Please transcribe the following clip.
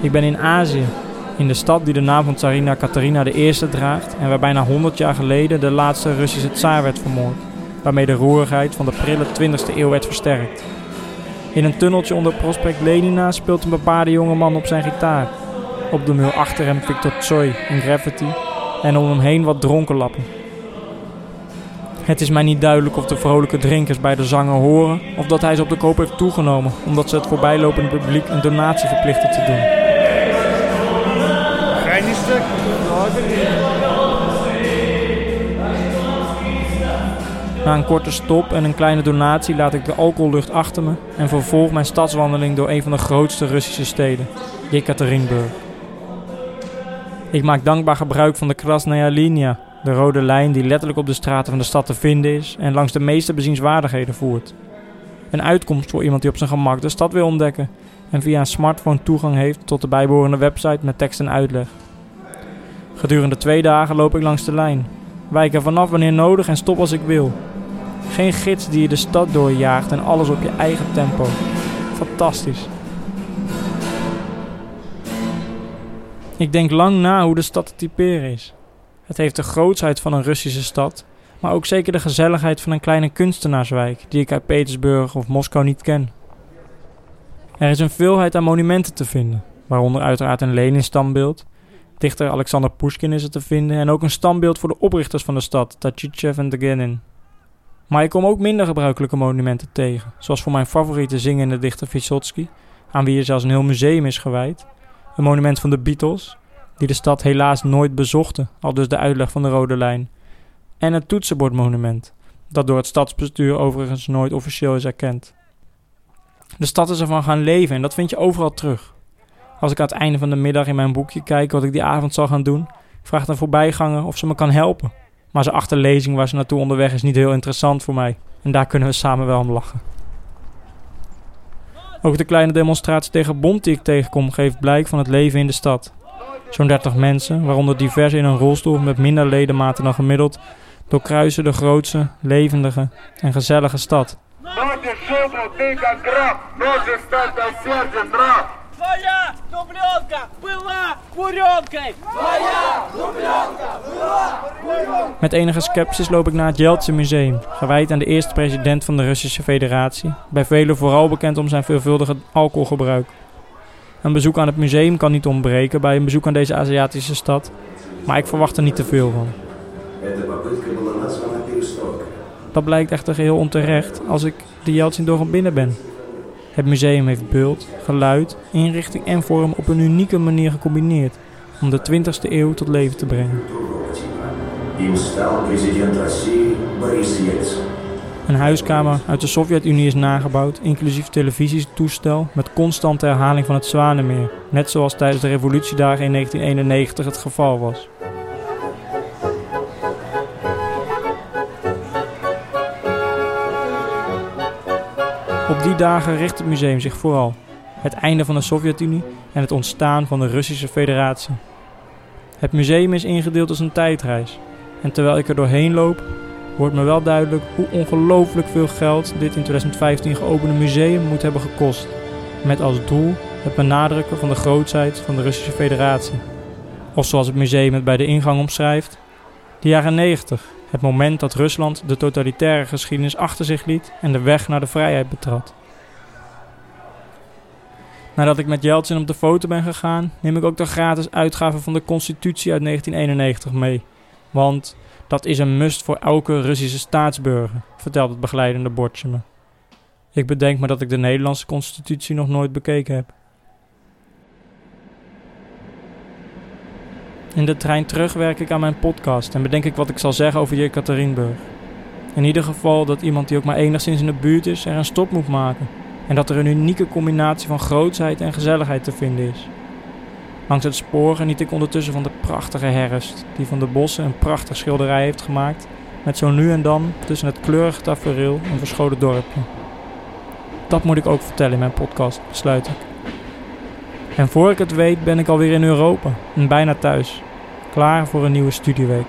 Ik ben in Azië, in de stad die de naam van Tsarina Katarina I draagt en waar bijna 100 jaar geleden de laatste Russische tsaar werd vermoord, waarmee de roerigheid van de prille 20e eeuw werd versterkt. In een tunneltje onder Prospect Lenina speelt een bepaarde jongeman op zijn gitaar. Op de muur achter hem Victor Tsoi in Gravity en om hem heen wat dronken lappen. Het is mij niet duidelijk of de vrolijke drinkers bij de zanger horen of dat hij ze op de koop heeft toegenomen omdat ze het voorbijlopende publiek een donatie verplichten te doen. Na een korte stop en een kleine donatie laat ik de alcohollucht achter me en vervolg mijn stadswandeling door een van de grootste Russische steden, Yekaterinburg. Ik maak dankbaar gebruik van de Krasnaya Linia, de rode lijn die letterlijk op de straten van de stad te vinden is en langs de meeste bezienswaardigheden voert. Een uitkomst voor iemand die op zijn gemak de stad wil ontdekken en via een smartphone toegang heeft tot de bijbehorende website met tekst en uitleg. Gedurende twee dagen loop ik langs de lijn. Wijk er vanaf wanneer nodig en stop als ik wil. Geen gids die je de stad doorjaagt en alles op je eigen tempo. Fantastisch. Ik denk lang na hoe de stad te typeren is. Het heeft de grootsheid van een Russische stad, maar ook zeker de gezelligheid van een kleine kunstenaarswijk die ik uit Petersburg of Moskou niet ken. Er is een veelheid aan monumenten te vinden, waaronder uiteraard een Lenin-standbeeld. Dichter Alexander Pushkin is er te vinden en ook een standbeeld voor de oprichters van de stad, Tachichev en Degenin. Maar ik kom ook minder gebruikelijke monumenten tegen, zoals voor mijn favoriete zingende dichter Vysotsky, aan wie er zelfs een heel museum is gewijd, een monument van de Beatles, die de stad helaas nooit bezochten, al dus de uitleg van de Rode Lijn, en het toetsenbordmonument, dat door het stadsbestuur overigens nooit officieel is erkend. De stad is ervan gaan leven en dat vind je overal terug. Als ik aan het einde van de middag in mijn boekje kijk wat ik die avond zal gaan doen, vraagt een voorbijganger of ze me kan helpen. Maar zijn achterlezing waar ze naartoe onderweg is niet heel interessant voor mij. En daar kunnen we samen wel om lachen. Ook de kleine demonstratie tegen bond die ik tegenkom geeft blijk van het leven in de stad. Zo'n 30 mensen, waaronder diverse in een rolstoel met minder ledematen dan gemiddeld, doorkruisen de grootste, levendige en gezellige stad. Твоя дубленка была буренкой! Твоя дубленка была буренкой! Met enige sceptisch loop ik naar het Jeltsin Museum, gewijd aan de eerste president van de Russische Federatie, bij velen vooral bekend om zijn veelvuldige alcoholgebruik. Een bezoek aan het museum kan niet ontbreken bij een bezoek aan deze Aziatische stad, maar ik verwacht er niet te veel van. Dat blijkt echter geheel onterecht als ik de Jeltsin door binnen ben. Het museum heeft beeld, geluid, inrichting en vorm op een unieke manier gecombineerd om de 20e eeuw tot leven te brengen. Een huiskamer uit de Sovjet-Unie is nagebouwd, inclusief televisietoestel met constante herhaling van het Zwanenmeer, net zoals tijdens de revolutiedagen in 1991 het geval was. Op die dagen richt het museum zich vooral het einde van de Sovjet-Unie en het ontstaan van de Russische Federatie. Het museum is ingedeeld als een tijdreis en terwijl ik er doorheen loop, wordt me wel duidelijk hoe ongelooflijk veel geld dit in 2015 geopende museum moet hebben gekost. Met als doel het benadrukken van de grootheid van de Russische Federatie. Of zoals het museum het bij de ingang omschrijft, de jaren 90, het moment dat Rusland de totalitaire geschiedenis achter zich liet en de weg naar de vrijheid betrad. Nadat ik met Yeltsin op de foto ben gegaan, neem ik ook de gratis uitgave van de Constitutie uit 1991 mee. Want dat is een must voor elke Russische staatsburger, vertelt het begeleidende bordje me. Ik bedenk me dat ik de Nederlandse constitutie nog nooit bekeken heb. In de trein terug werk ik aan mijn podcast en bedenk ik wat ik zal zeggen over Jekaterinburg. In ieder geval dat iemand die ook maar enigszins in de buurt is er een stop moet maken. En dat er een unieke combinatie van grootsheid en gezelligheid te vinden is. Langs het spoor geniet ik ondertussen van de prachtige herfst, die van de bossen een prachtig schilderij heeft gemaakt, met zo nu en dan tussen het kleurige tafereel een verscholen dorpje. Dat moet ik ook vertellen in mijn podcast, besluit ik. En voor ik het weet ben ik alweer in Europa en bijna thuis, klaar voor een nieuwe studieweek.